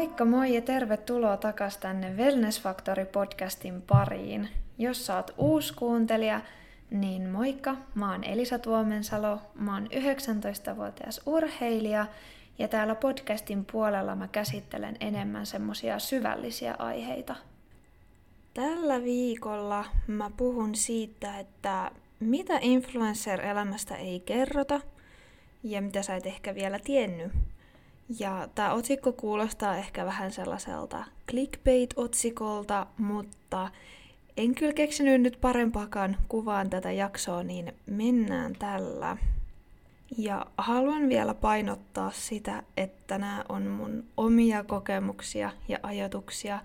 Moikka moi ja tervetuloa takas tänne Wellness Factory podcastin pariin. Jos oot uusi kuuntelija, niin moikka, mä oon Elisa Tuomensalo, mä oon 19-vuotias urheilija ja täällä podcastin puolella mä käsittelen enemmän semmosia syvällisiä aiheita. Tällä viikolla mä puhun siitä, että mitä influencer-elämästä ei kerrota ja mitä sä et ehkä vielä tiennyt. Ja tämä otsikko kuulostaa ehkä vähän sellaiselta clickbait-otsikolta, mutta en kyllä keksinyt nyt parempaakaan kuvaan tätä jaksoa, niin mennään tällä. Ja haluan vielä painottaa sitä, että nämä on mun omia kokemuksia ja ajatuksia.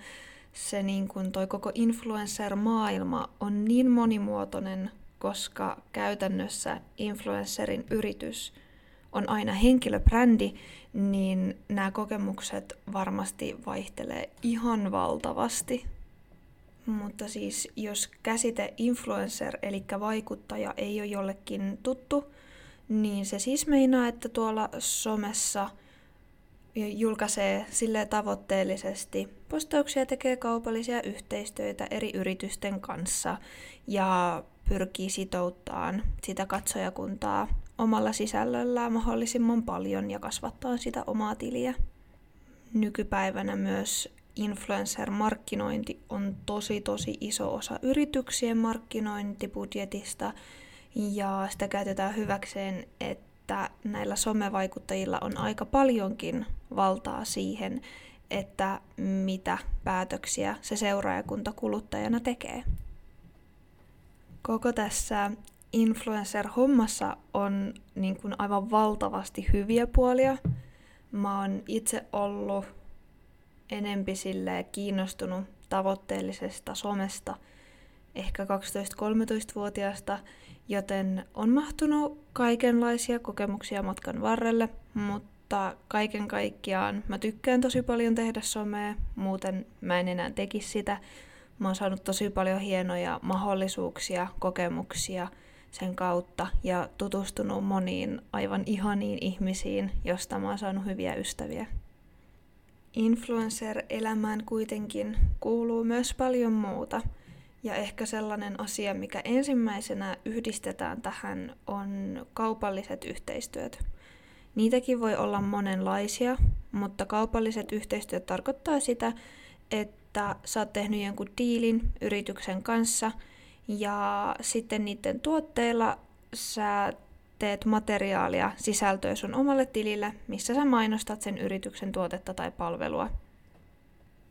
Se niin kuin toi koko influencer-maailma on niin monimuotoinen, koska käytännössä influencerin yritys on aina henkilöbrändi, niin nämä kokemukset varmasti vaihtelee ihan valtavasti. Mutta siis jos käsite influencer eli vaikuttaja ei ole jollekin tuttu, niin se siis meinaa, että tuolla somessa julkaisee sille tavoitteellisesti postauksia, tekee kaupallisia yhteistyötä eri yritysten kanssa ja pyrkii sitouttamaan sitä katsojakuntaa omalla sisällöllään mahdollisimman paljon ja kasvattaa sitä omaa tiliä. Nykypäivänä myös influencer-markkinointi on tosi tosi iso osa yrityksien markkinointibudjetista ja sitä käytetään hyväkseen, että näillä somevaikuttajilla on aika paljonkin valtaa siihen, että mitä päätöksiä se seuraajakunta kuluttajana tekee. Koko tässä influencer-hommassa on niin kuin aivan valtavasti hyviä puolia. Mä oon itse ollut enempi kiinnostunut tavoitteellisesta somesta ehkä 12-13-vuotiaasta, joten on mahtunut kaikenlaisia kokemuksia matkan varrelle, mutta kaiken kaikkiaan mä tykkään tosi paljon tehdä somea, muuten mä en enää tekisi sitä. Mä oon saanut tosi paljon hienoja mahdollisuuksia, kokemuksia – sen kautta ja tutustunut moniin aivan ihaniin ihmisiin, josta mä oon saanut hyviä ystäviä. Influencer-elämään kuitenkin kuuluu myös paljon muuta. Ja ehkä sellainen asia, mikä ensimmäisenä yhdistetään tähän, on kaupalliset yhteistyöt. Niitäkin voi olla monenlaisia, mutta kaupalliset yhteistyöt tarkoittaa sitä, että sä oot tehnyt jonkun diilin yrityksen kanssa – ja sitten niiden tuotteilla sä teet materiaalia, sisältöä sun omalle tilille, missä sä mainostat sen yrityksen tuotetta tai palvelua.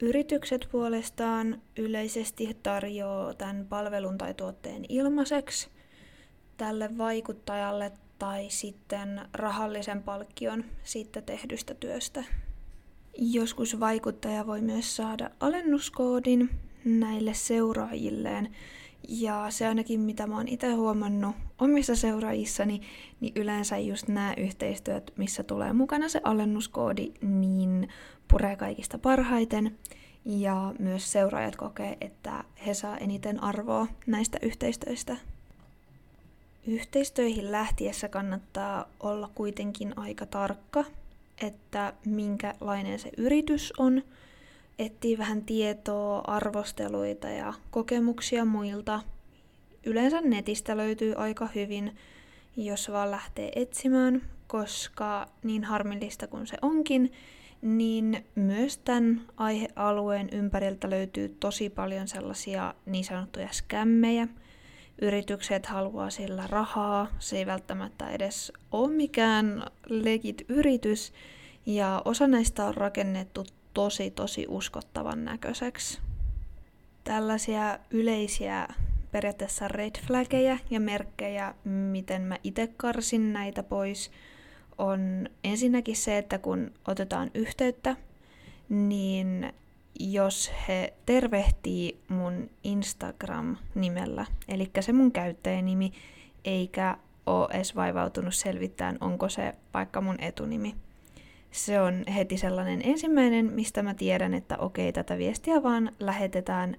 Yritykset puolestaan yleisesti tarjoaa tämän palvelun tai tuotteen ilmaiseksi tälle vaikuttajalle tai sitten rahallisen palkkion siitä tehdystä työstä. Joskus vaikuttaja voi myös saada alennuskoodin näille seuraajilleen, ja se ainakin, mitä mä oon itse huomannut omissa seuraajissani, niin yleensä just nämä yhteistyöt, missä tulee mukana se alennuskoodi, niin puree kaikista parhaiten. Ja myös seuraajat kokee, että he saa eniten arvoa näistä yhteistyöistä. Yhteistyöihin lähtiessä kannattaa olla kuitenkin aika tarkka, että minkälainen se yritys on – etsii vähän tietoa, arvosteluita ja kokemuksia muilta. Yleensä netistä löytyy aika hyvin, jos vaan lähtee etsimään, koska niin harmillista kuin se onkin, niin myös tämän aihealueen ympäriltä löytyy tosi paljon sellaisia niin sanottuja skämmejä. Yritykset haluaa sillä rahaa, se ei välttämättä edes ole mikään legit yritys, ja osa näistä on rakennettu tosi tosi uskottavan näköiseksi. Tällaisia yleisiä periaatteessa red flaggeja ja merkkejä, miten mä itse karsin näitä pois, on ensinnäkin se, että kun otetaan yhteyttä, niin jos he tervehtii mun Instagram-nimellä, eli se mun käyttäjänimi, eikä ole edes vaivautunut selvittämään, onko se vaikka mun etunimi, se on heti sellainen ensimmäinen, mistä mä tiedän, että okei, tätä viestiä vaan lähetetään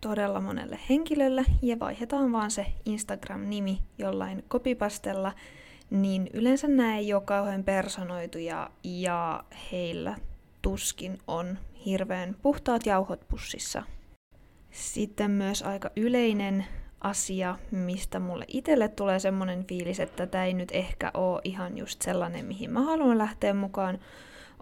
todella monelle henkilölle ja vaihdetaan vaan se Instagram-nimi jollain kopipastella, niin yleensä nämä ei ole kauhean personoituja ja heillä tuskin on hirveän puhtaat jauhot pussissa. Sitten myös aika yleinen asia, mistä mulle itselle tulee semmoinen fiilis, että tämä ei nyt ehkä ole ihan just sellainen, mihin mä haluan lähteä mukaan,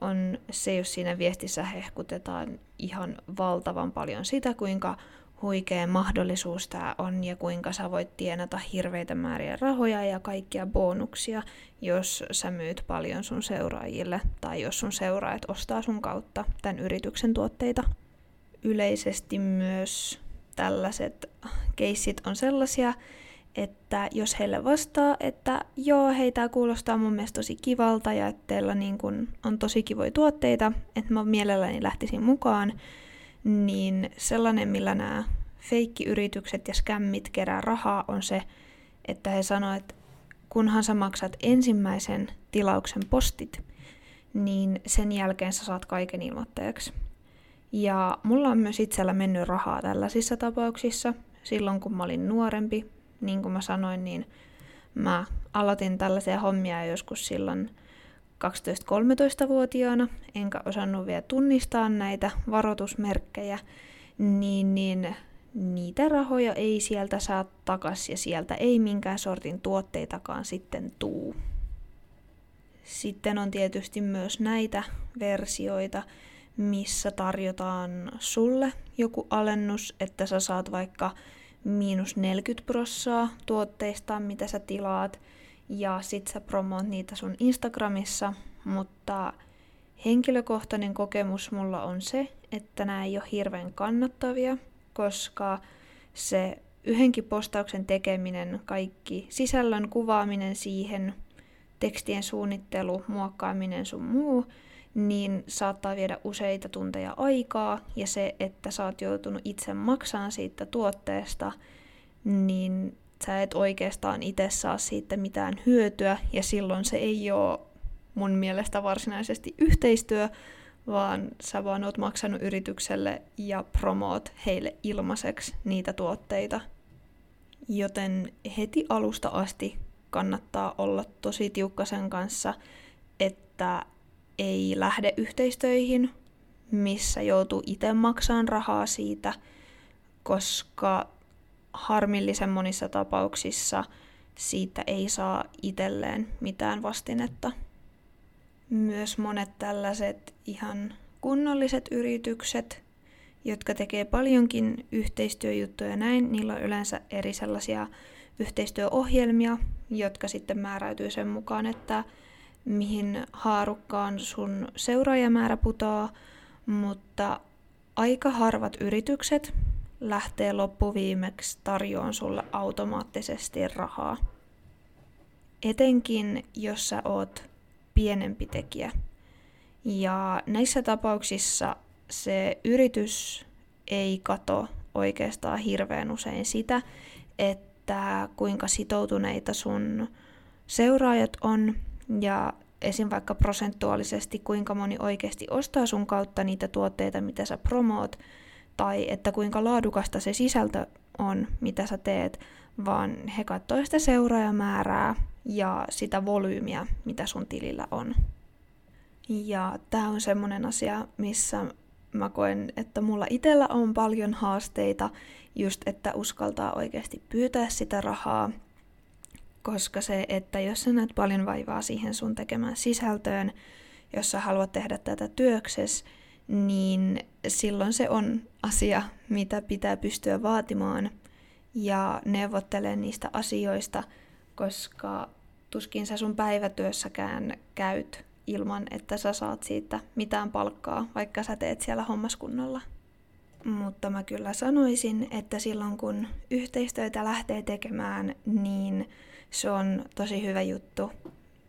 on se, jos siinä viestissä hehkutetaan ihan valtavan paljon sitä, kuinka huikea mahdollisuus tämä on ja kuinka sä voit tienata hirveitä määriä rahoja ja kaikkia bonuksia, jos sä myyt paljon sun seuraajille tai jos sun seuraajat ostaa sun kautta tämän yrityksen tuotteita. Yleisesti myös tällaiset keissit on sellaisia, että jos heille vastaa, että joo, hei, tämä kuulostaa mun mielestä tosi kivalta ja että teillä niin kun on tosi kivoja tuotteita, että mä mielelläni lähtisin mukaan, niin sellainen, millä nämä feikkiyritykset ja skämmit kerää rahaa, on se, että he sanoo, että kunhan sä maksat ensimmäisen tilauksen postit, niin sen jälkeen sä saat kaiken ilmoittajaksi. Ja mulla on myös itsellä mennyt rahaa tällaisissa tapauksissa. Silloin kun mä olin nuorempi, niin kuin mä sanoin, niin mä aloitin tällaisia hommia joskus silloin 12-13-vuotiaana, enkä osannut vielä tunnistaa näitä varoitusmerkkejä, niin, niin niitä rahoja ei sieltä saa takas ja sieltä ei minkään sortin tuotteitakaan sitten tuu. Sitten on tietysti myös näitä versioita, missä tarjotaan sulle joku alennus, että sä saat vaikka miinus 40 prossaa tuotteista, mitä sä tilaat, ja sit sä promoot niitä sun Instagramissa, mutta henkilökohtainen kokemus mulla on se, että nämä ei ole hirveän kannattavia, koska se yhdenkin postauksen tekeminen, kaikki sisällön kuvaaminen siihen, tekstien suunnittelu, muokkaaminen sun muu, niin saattaa viedä useita tunteja aikaa, ja se, että sä oot joutunut itse maksamaan siitä tuotteesta, niin sä et oikeastaan itse saa siitä mitään hyötyä, ja silloin se ei ole mun mielestä varsinaisesti yhteistyö, vaan sä vaan oot maksanut yritykselle ja promoot heille ilmaiseksi niitä tuotteita. Joten heti alusta asti kannattaa olla tosi tiukka sen kanssa, että ei lähde yhteistöihin, missä joutuu itse maksamaan rahaa siitä, koska harmillisen monissa tapauksissa siitä ei saa itselleen mitään vastinetta. Myös monet tällaiset ihan kunnolliset yritykset, jotka tekee paljonkin yhteistyöjuttuja näin, niillä on yleensä eri sellaisia yhteistyöohjelmia, jotka sitten määräytyy sen mukaan, että mihin haarukkaan sun seuraajamäärä putoaa, mutta aika harvat yritykset lähtee loppuviimeksi tarjoamaan sulle automaattisesti rahaa. Etenkin jos sä oot pienempi tekijä. Ja näissä tapauksissa se yritys ei kato oikeastaan hirveän usein sitä, että kuinka sitoutuneita sun seuraajat on ja esim. vaikka prosentuaalisesti kuinka moni oikeasti ostaa sun kautta niitä tuotteita, mitä sä promoot, tai että kuinka laadukasta se sisältö on, mitä sä teet, vaan he katsoo sitä seuraajamäärää ja sitä volyymiä, mitä sun tilillä on. Ja tämä on semmoinen asia, missä mä koen, että mulla itsellä on paljon haasteita, just että uskaltaa oikeasti pyytää sitä rahaa, koska se, että jos sä näet paljon vaivaa siihen sun tekemään sisältöön, jos sä haluat tehdä tätä työkses, niin silloin se on asia, mitä pitää pystyä vaatimaan ja neuvottelemaan niistä asioista, koska tuskin sä sun päivätyössäkään käyt ilman, että sä saat siitä mitään palkkaa, vaikka sä teet siellä hommaskunnolla. Mutta mä kyllä sanoisin, että silloin kun yhteistyötä lähtee tekemään, niin se on tosi hyvä juttu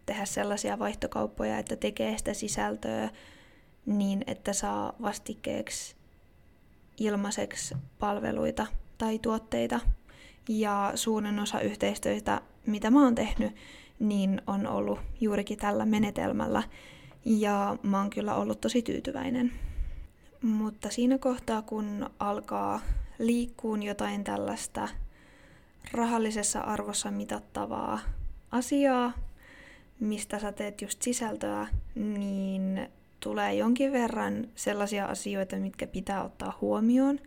tehdä sellaisia vaihtokauppoja, että tekee sitä sisältöä niin, että saa vastikkeeksi ilmaiseksi palveluita tai tuotteita. Ja suurin osa yhteistyötä, mitä mä oon tehnyt, niin on ollut juurikin tällä menetelmällä. Ja mä oon kyllä ollut tosi tyytyväinen. Mutta siinä kohtaa, kun alkaa liikkuun jotain tällaista rahallisessa arvossa mitattavaa asiaa, mistä sä teet just sisältöä, niin tulee jonkin verran sellaisia asioita, mitkä pitää ottaa huomioon.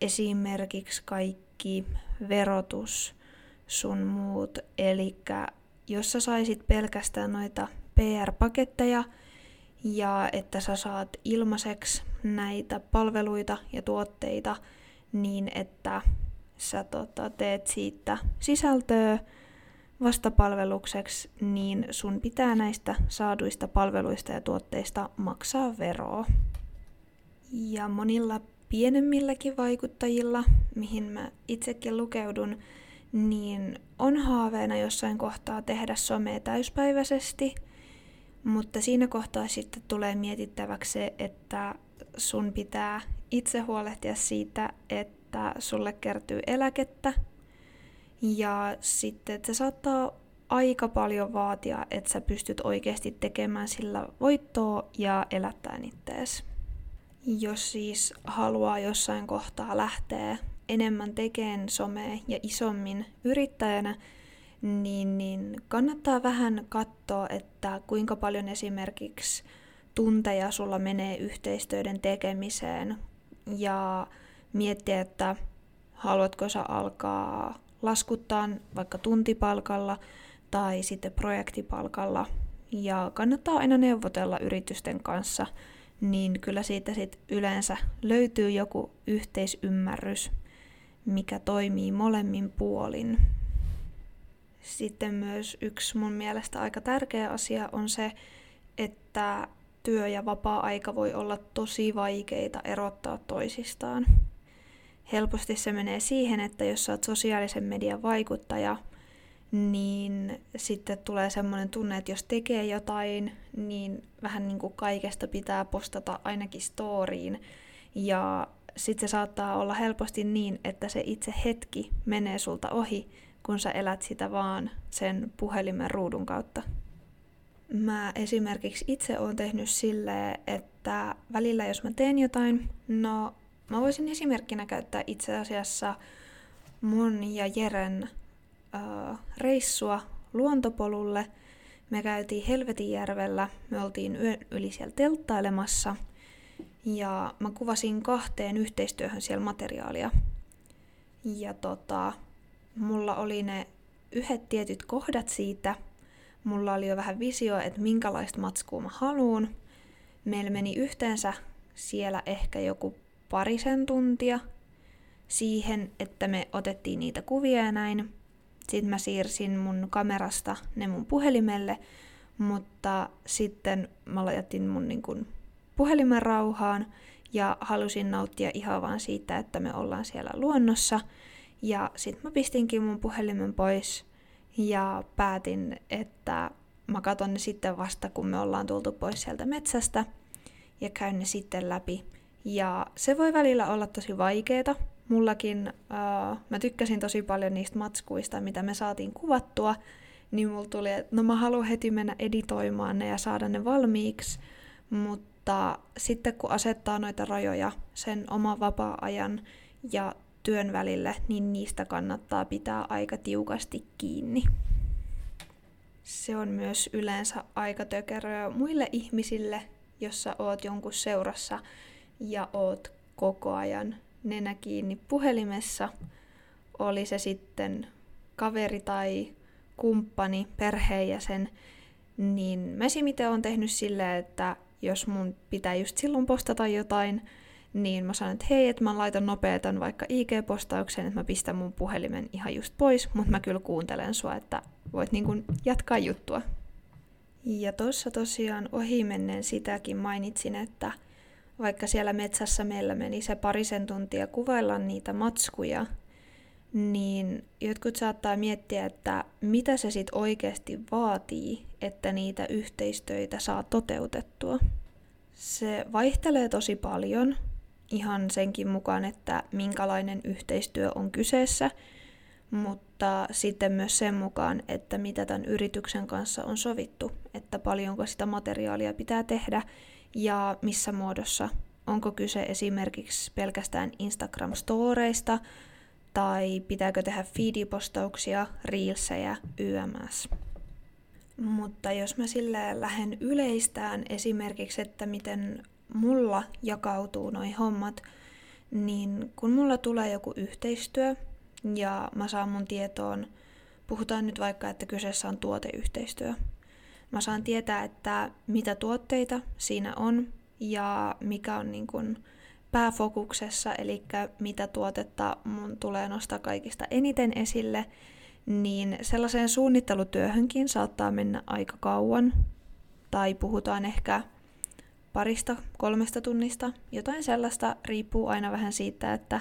Esimerkiksi kaikki verotus, sun muut. Eli jos sä saisit pelkästään noita PR-paketteja ja että sä saat ilmaiseksi näitä palveluita ja tuotteita niin, että sä tota, teet siitä sisältöä vastapalvelukseksi, niin sun pitää näistä saaduista palveluista ja tuotteista maksaa veroa. Ja monilla pienemmilläkin vaikuttajilla, mihin mä itsekin lukeudun, niin on haaveena jossain kohtaa tehdä somea täyspäiväisesti, mutta siinä kohtaa sitten tulee mietittäväksi se, että sun pitää itse huolehtia siitä, että sulle kertyy eläkettä. Ja sitten että se saattaa aika paljon vaatia, että sä pystyt oikeasti tekemään sillä voittoa ja elättää ittees. Jos siis haluaa jossain kohtaa lähteä enemmän tekemään somea ja isommin yrittäjänä, niin, niin kannattaa vähän katsoa, että kuinka paljon esimerkiksi tunteja sulla menee yhteistyöiden tekemiseen ja miettiä, että haluatko sä alkaa laskuttaa vaikka tuntipalkalla tai sitten projektipalkalla. Ja kannattaa aina neuvotella yritysten kanssa, niin kyllä siitä sit yleensä löytyy joku yhteisymmärrys, mikä toimii molemmin puolin. Sitten myös yksi mun mielestä aika tärkeä asia on se, että työ ja vapaa-aika voi olla tosi vaikeita erottaa toisistaan. Helposti se menee siihen, että jos sä oot sosiaalisen median vaikuttaja, niin sitten tulee semmoinen tunne, että jos tekee jotain, niin vähän niin kuin kaikesta pitää postata ainakin storiin. Ja sitten se saattaa olla helposti niin, että se itse hetki menee sulta ohi, kun sä elät sitä vaan sen puhelimen ruudun kautta. Mä esimerkiksi itse oon tehnyt silleen, että välillä jos mä teen jotain, no mä voisin esimerkkinä käyttää itse asiassa mun ja Jeren äh, reissua luontopolulle. Me käytiin Helvetinjärvellä, me oltiin yön yli siellä telttailemassa ja mä kuvasin kahteen yhteistyöhön siellä materiaalia. Ja tota, mulla oli ne yhdet tietyt kohdat siitä – Mulla oli jo vähän visio, että minkälaista matskua mä haluun. Meillä meni yhteensä siellä ehkä joku parisen tuntia siihen, että me otettiin niitä kuvia ja näin. Sitten mä siirsin mun kamerasta ne mun puhelimelle, mutta sitten mä lajatin mun niin kun, puhelimen rauhaan ja halusin nauttia ihan vaan siitä, että me ollaan siellä luonnossa. Ja sitten mä pistinkin mun puhelimen pois ja päätin, että mä katon ne sitten vasta, kun me ollaan tultu pois sieltä metsästä ja käyn ne sitten läpi. Ja se voi välillä olla tosi vaikeeta. Mullakin, uh, mä tykkäsin tosi paljon niistä matskuista, mitä me saatiin kuvattua, niin mulla tuli, että no mä haluan heti mennä editoimaan ne ja saada ne valmiiksi, mutta sitten kun asettaa noita rajoja sen oman vapaa-ajan ja työn välille, niin niistä kannattaa pitää aika tiukasti kiinni. Se on myös yleensä aika tökeröä muille ihmisille, jos sä oot jonkun seurassa ja oot koko ajan nenä kiinni puhelimessa, oli se sitten kaveri tai kumppani, perheenjäsen, niin mä esimiten on tehnyt silleen, että jos mun pitää just silloin postata jotain, niin mä sanoin, että hei, että mä laitan nopeatan vaikka IG-postauksen, että mä pistän mun puhelimen ihan just pois, mutta mä kyllä kuuntelen sua, että voit niin kuin jatkaa juttua. Ja tuossa tosiaan ohimennen sitäkin mainitsin, että vaikka siellä metsässä meillä meni se parisen tuntia kuvailla niitä matskuja, niin jotkut saattaa miettiä, että mitä se sitten oikeasti vaatii, että niitä yhteistöitä saa toteutettua. Se vaihtelee tosi paljon, ihan senkin mukaan, että minkälainen yhteistyö on kyseessä, mutta sitten myös sen mukaan, että mitä tämän yrityksen kanssa on sovittu, että paljonko sitä materiaalia pitää tehdä ja missä muodossa. Onko kyse esimerkiksi pelkästään Instagram-storeista tai pitääkö tehdä feedipostauksia, reelsejä, YMS. Mutta jos mä silleen lähden yleistään esimerkiksi, että miten mulla jakautuu noi hommat, niin kun mulla tulee joku yhteistyö ja mä saan mun tietoon, puhutaan nyt vaikka, että kyseessä on tuoteyhteistyö. Mä saan tietää, että mitä tuotteita siinä on ja mikä on niin kun pääfokuksessa, eli mitä tuotetta mun tulee nostaa kaikista eniten esille, niin sellaiseen suunnittelutyöhönkin saattaa mennä aika kauan. Tai puhutaan ehkä parista, kolmesta tunnista. Jotain sellaista riippuu aina vähän siitä, että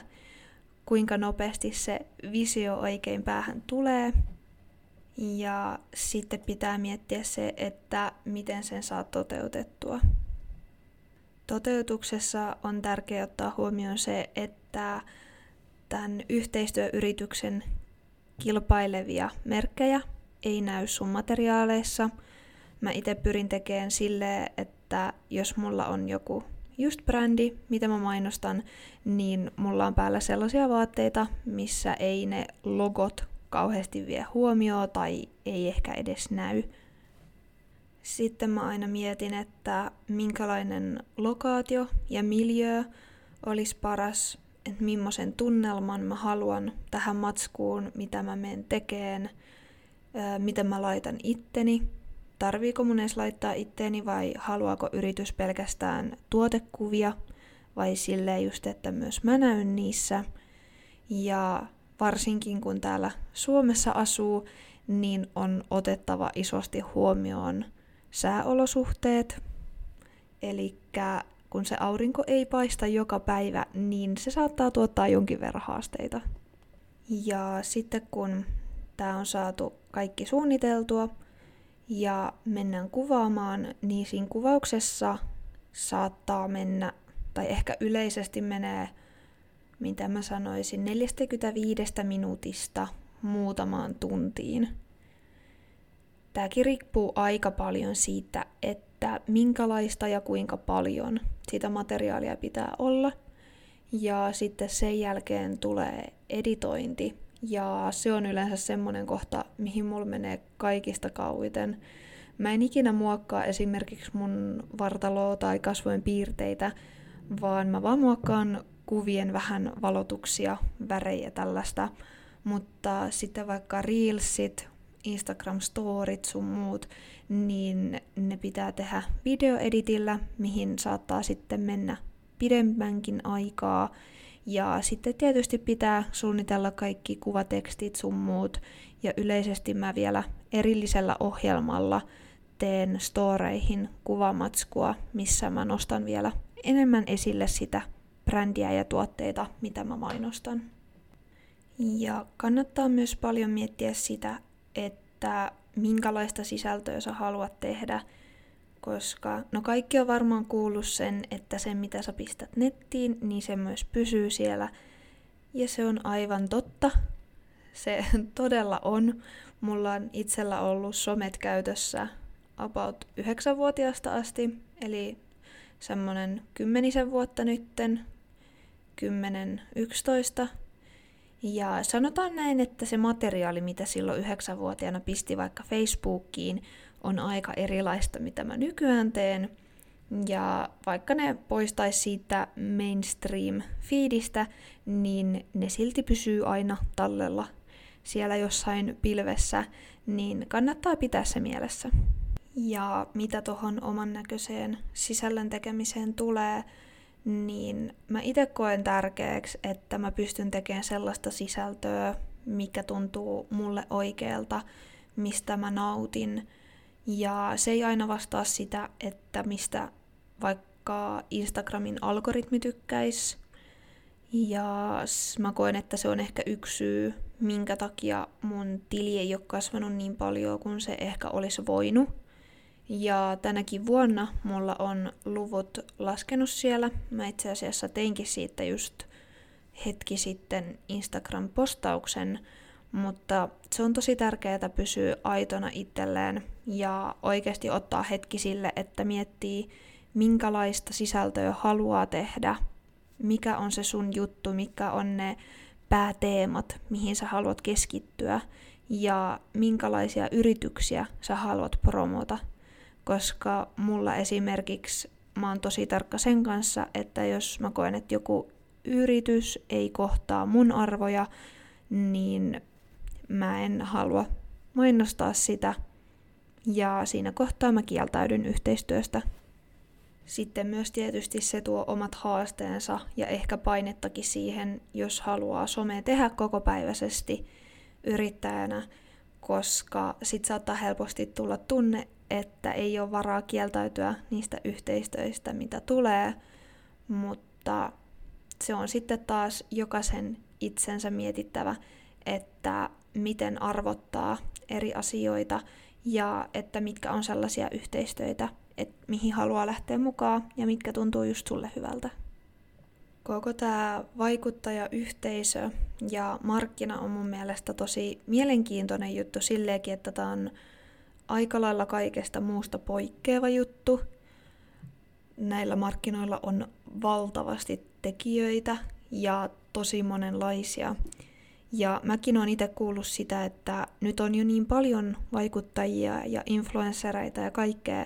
kuinka nopeasti se visio oikein päähän tulee. Ja sitten pitää miettiä se, että miten sen saa toteutettua. Toteutuksessa on tärkeää ottaa huomioon se, että tämän yhteistyöyrityksen kilpailevia merkkejä ei näy sun materiaaleissa. Mä itse pyrin tekemään silleen, että jos mulla on joku just brändi, mitä mä mainostan, niin mulla on päällä sellaisia vaatteita, missä ei ne logot kauheasti vie huomioon tai ei ehkä edes näy. Sitten mä aina mietin, että minkälainen lokaatio ja miljö olisi paras, että millaisen tunnelman mä haluan tähän matskuun, mitä mä menen tekeen, miten mä laitan itteni, tarviiko mun edes laittaa itteeni vai haluaako yritys pelkästään tuotekuvia vai silleen just, että myös mä näyn niissä. Ja varsinkin kun täällä Suomessa asuu, niin on otettava isosti huomioon sääolosuhteet. Eli kun se aurinko ei paista joka päivä, niin se saattaa tuottaa jonkin verran haasteita. Ja sitten kun tämä on saatu kaikki suunniteltua ja mennään kuvaamaan, niin siinä kuvauksessa saattaa mennä, tai ehkä yleisesti menee, mitä mä sanoisin, 45 minuutista muutamaan tuntiin. Tämäkin riippuu aika paljon siitä, että minkälaista ja kuinka paljon sitä materiaalia pitää olla. Ja sitten sen jälkeen tulee editointi. Ja se on yleensä semmoinen kohta, mihin mulla menee kaikista kauiten. Mä en ikinä muokkaa esimerkiksi mun vartaloa tai kasvojen piirteitä, vaan mä vaan muokkaan kuvien vähän valotuksia, värejä tällaista. Mutta sitten vaikka reelsit, Instagram-storit sun muut, niin ne pitää tehdä videoeditillä, mihin saattaa sitten mennä pidemmänkin aikaa. Ja sitten tietysti pitää suunnitella kaikki kuvatekstit sun muut. Ja yleisesti mä vielä erillisellä ohjelmalla teen storeihin kuvamatskua, missä mä nostan vielä enemmän esille sitä brändiä ja tuotteita, mitä mä mainostan. Ja kannattaa myös paljon miettiä sitä, että minkälaista sisältöä sä haluat tehdä, koska no kaikki on varmaan kuullut sen, että se mitä sä pistät nettiin, niin se myös pysyy siellä. Ja se on aivan totta. Se todella on. Mulla on itsellä ollut somet käytössä about 9-vuotiaasta asti, eli semmonen kymmenisen vuotta nytten, 10-11, ja sanotaan näin, että se materiaali, mitä silloin yhdeksänvuotiaana pisti vaikka Facebookiin, on aika erilaista, mitä mä nykyään teen. Ja vaikka ne poistaisi siitä mainstream-fiidistä, niin ne silti pysyy aina tallella siellä jossain pilvessä, niin kannattaa pitää se mielessä. Ja mitä tuohon oman näköiseen sisällön tekemiseen tulee, niin mä itse koen tärkeäksi, että mä pystyn tekemään sellaista sisältöä, mikä tuntuu mulle oikealta, mistä mä nautin. Ja se ei aina vastaa sitä, että mistä vaikka Instagramin algoritmi tykkäisi. Ja mä koen, että se on ehkä yksi syy, minkä takia mun tili ei ole kasvanut niin paljon kuin se ehkä olisi voinut. Ja tänäkin vuonna mulla on luvut laskenut siellä. Mä itse asiassa teinkin siitä just hetki sitten Instagram-postauksen, mutta se on tosi tärkeää pysyä aitona itselleen ja oikeasti ottaa hetki sille, että miettii, minkälaista sisältöä haluaa tehdä, mikä on se sun juttu, mikä on ne pääteemat, mihin sä haluat keskittyä ja minkälaisia yrityksiä sä haluat promota. Koska mulla esimerkiksi mä oon tosi tarkka sen kanssa, että jos mä koen, että joku yritys ei kohtaa mun arvoja, niin mä en halua mainostaa sitä. Ja siinä kohtaa mä kieltäydyn yhteistyöstä. Sitten myös tietysti se tuo omat haasteensa ja ehkä painettakin siihen, jos haluaa somea tehdä kokopäiväisesti yrittäjänä, koska sit saattaa helposti tulla tunne, että ei ole varaa kieltäytyä niistä yhteistyöistä, mitä tulee, mutta se on sitten taas jokaisen itsensä mietittävä, että miten arvottaa eri asioita ja että mitkä on sellaisia yhteistyöitä, että mihin haluaa lähteä mukaan ja mitkä tuntuu just sulle hyvältä. Koko tämä vaikuttajayhteisö ja markkina on mun mielestä tosi mielenkiintoinen juttu silleenkin, että tämä on aika lailla kaikesta muusta poikkeava juttu. Näillä markkinoilla on valtavasti tekijöitä ja tosi monenlaisia. Ja mäkin olen itse kuullut sitä, että nyt on jo niin paljon vaikuttajia ja influenssereita ja kaikkea,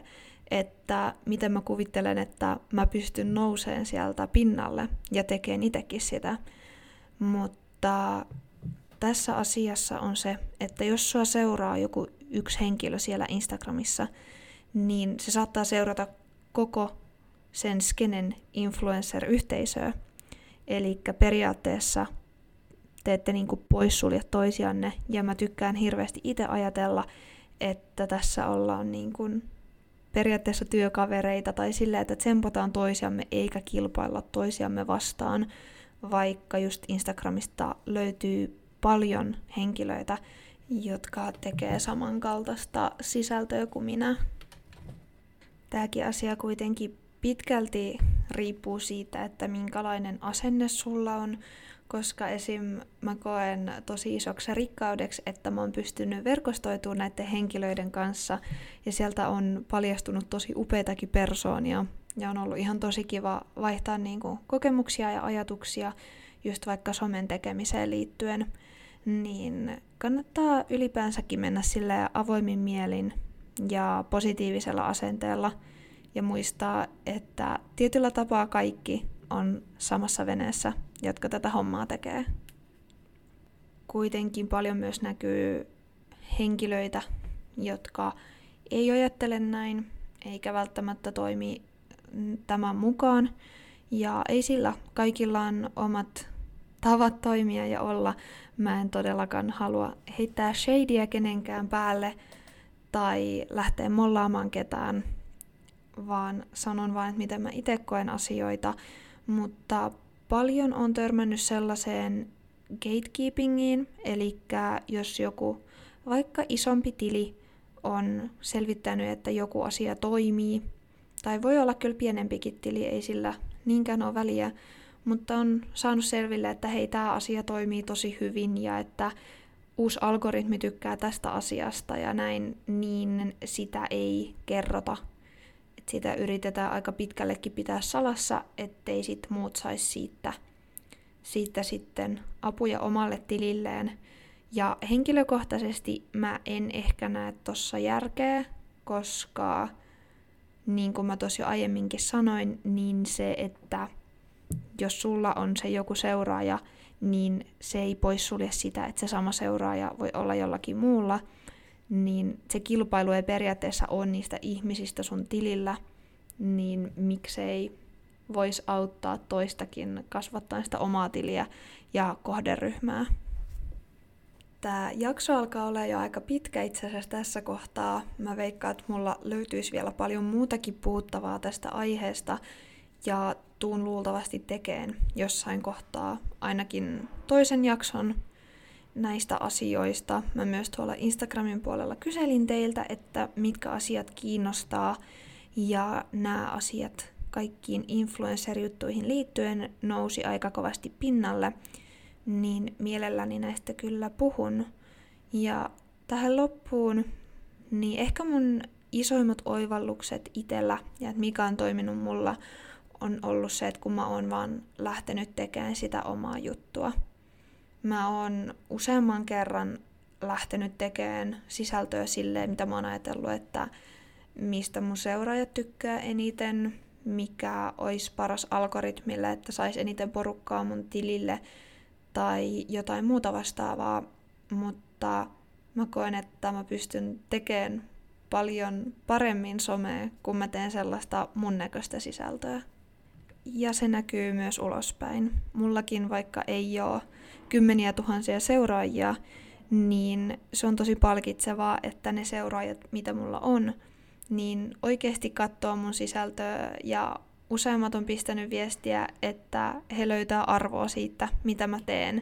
että miten mä kuvittelen, että mä pystyn nouseen sieltä pinnalle ja tekemään itsekin sitä. Mutta tässä asiassa on se, että jos sua seuraa joku yksi henkilö siellä Instagramissa, niin se saattaa seurata koko sen skenen influencer-yhteisöä. Eli periaatteessa te ette niin kuin poissulje toisianne, ja mä tykkään hirveästi itse ajatella, että tässä ollaan niin kuin periaatteessa työkavereita tai sillä, että tsempataan toisiamme eikä kilpailla toisiamme vastaan, vaikka just Instagramista löytyy paljon henkilöitä, jotka tekee samankaltaista sisältöä kuin minä. Tämäkin asia kuitenkin pitkälti riippuu siitä, että minkälainen asenne sulla on, koska esim. mä koen tosi isoksi rikkaudeksi, että mä oon pystynyt verkostoitumaan näiden henkilöiden kanssa ja sieltä on paljastunut tosi upeitakin persoonia ja on ollut ihan tosi kiva vaihtaa niin kuin kokemuksia ja ajatuksia just vaikka somen tekemiseen liittyen, niin kannattaa ylipäänsäkin mennä sille avoimin mielin ja positiivisella asenteella ja muistaa, että tietyllä tapaa kaikki on samassa veneessä, jotka tätä hommaa tekee. Kuitenkin paljon myös näkyy henkilöitä, jotka ei ajattele näin, eikä välttämättä toimi tämän mukaan. Ja ei sillä, kaikilla on omat tavat toimia ja olla. Mä en todellakaan halua heittää shadyä kenenkään päälle tai lähteä mollaamaan ketään, vaan sanon vain, että miten mä itse koen asioita mutta paljon on törmännyt sellaiseen gatekeepingiin, eli jos joku vaikka isompi tili on selvittänyt, että joku asia toimii, tai voi olla kyllä pienempikin tili, ei sillä niinkään ole väliä, mutta on saanut selville, että hei, tämä asia toimii tosi hyvin ja että uusi algoritmi tykkää tästä asiasta ja näin, niin sitä ei kerrota että sitä yritetään aika pitkällekin pitää salassa, ettei sit muut saisi siitä, siitä sitten apuja omalle tililleen. Ja henkilökohtaisesti mä en ehkä näe tossa järkeä, koska niin kuin mä tosi aiemminkin sanoin, niin se, että jos sulla on se joku seuraaja, niin se ei poissulje sitä, että se sama seuraaja voi olla jollakin muulla – niin se kilpailu ei periaatteessa ole niistä ihmisistä sun tilillä, niin miksei voisi auttaa toistakin kasvattaa sitä omaa tiliä ja kohderyhmää. Tämä jakso alkaa olla jo aika pitkä itse asiassa tässä kohtaa. Mä veikkaan, että mulla löytyisi vielä paljon muutakin puuttavaa tästä aiheesta ja tuun luultavasti tekeen jossain kohtaa ainakin toisen jakson näistä asioista. Mä myös tuolla Instagramin puolella kyselin teiltä, että mitkä asiat kiinnostaa ja nämä asiat kaikkiin influencer-juttuihin liittyen nousi aika kovasti pinnalle, niin mielelläni näistä kyllä puhun. Ja tähän loppuun, niin ehkä mun isoimmat oivallukset itellä ja että mikä on toiminut mulla on ollut se, että kun mä oon vaan lähtenyt tekemään sitä omaa juttua – Mä oon useamman kerran lähtenyt tekemään sisältöä silleen, mitä mä oon ajatellut, että mistä mun seuraajat tykkää eniten, mikä olisi paras algoritmille, että saisi eniten porukkaa mun tilille tai jotain muuta vastaavaa, mutta mä koen, että mä pystyn tekemään paljon paremmin somea, kun mä teen sellaista mun näköistä sisältöä. Ja se näkyy myös ulospäin. Mullakin vaikka ei ole kymmeniä tuhansia seuraajia, niin se on tosi palkitsevaa, että ne seuraajat, mitä mulla on, niin oikeasti katsoo mun sisältöä ja useimmat on pistänyt viestiä, että he löytää arvoa siitä, mitä mä teen.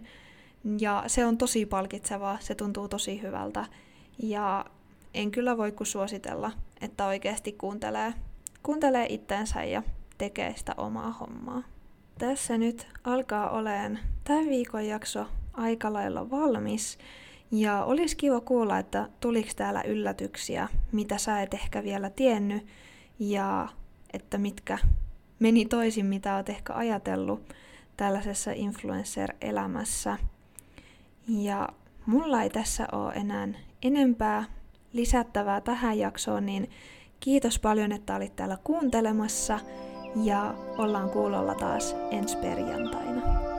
Ja se on tosi palkitsevaa, se tuntuu tosi hyvältä. Ja en kyllä voi kuin suositella, että oikeasti kuuntelee, kuuntelee itteensä ja tekee sitä omaa hommaa. Tässä nyt alkaa oleen tämän viikon jakso aika lailla valmis. Ja olisi kiva kuulla, että tuliko täällä yllätyksiä, mitä sä et ehkä vielä tiennyt, ja että mitkä meni toisin, mitä oot ehkä ajatellut tällaisessa influencer-elämässä. Ja mulla ei tässä ole enää enempää lisättävää tähän jaksoon, niin kiitos paljon, että olit täällä kuuntelemassa ja ollaan kuulolla taas ensi perjantaina.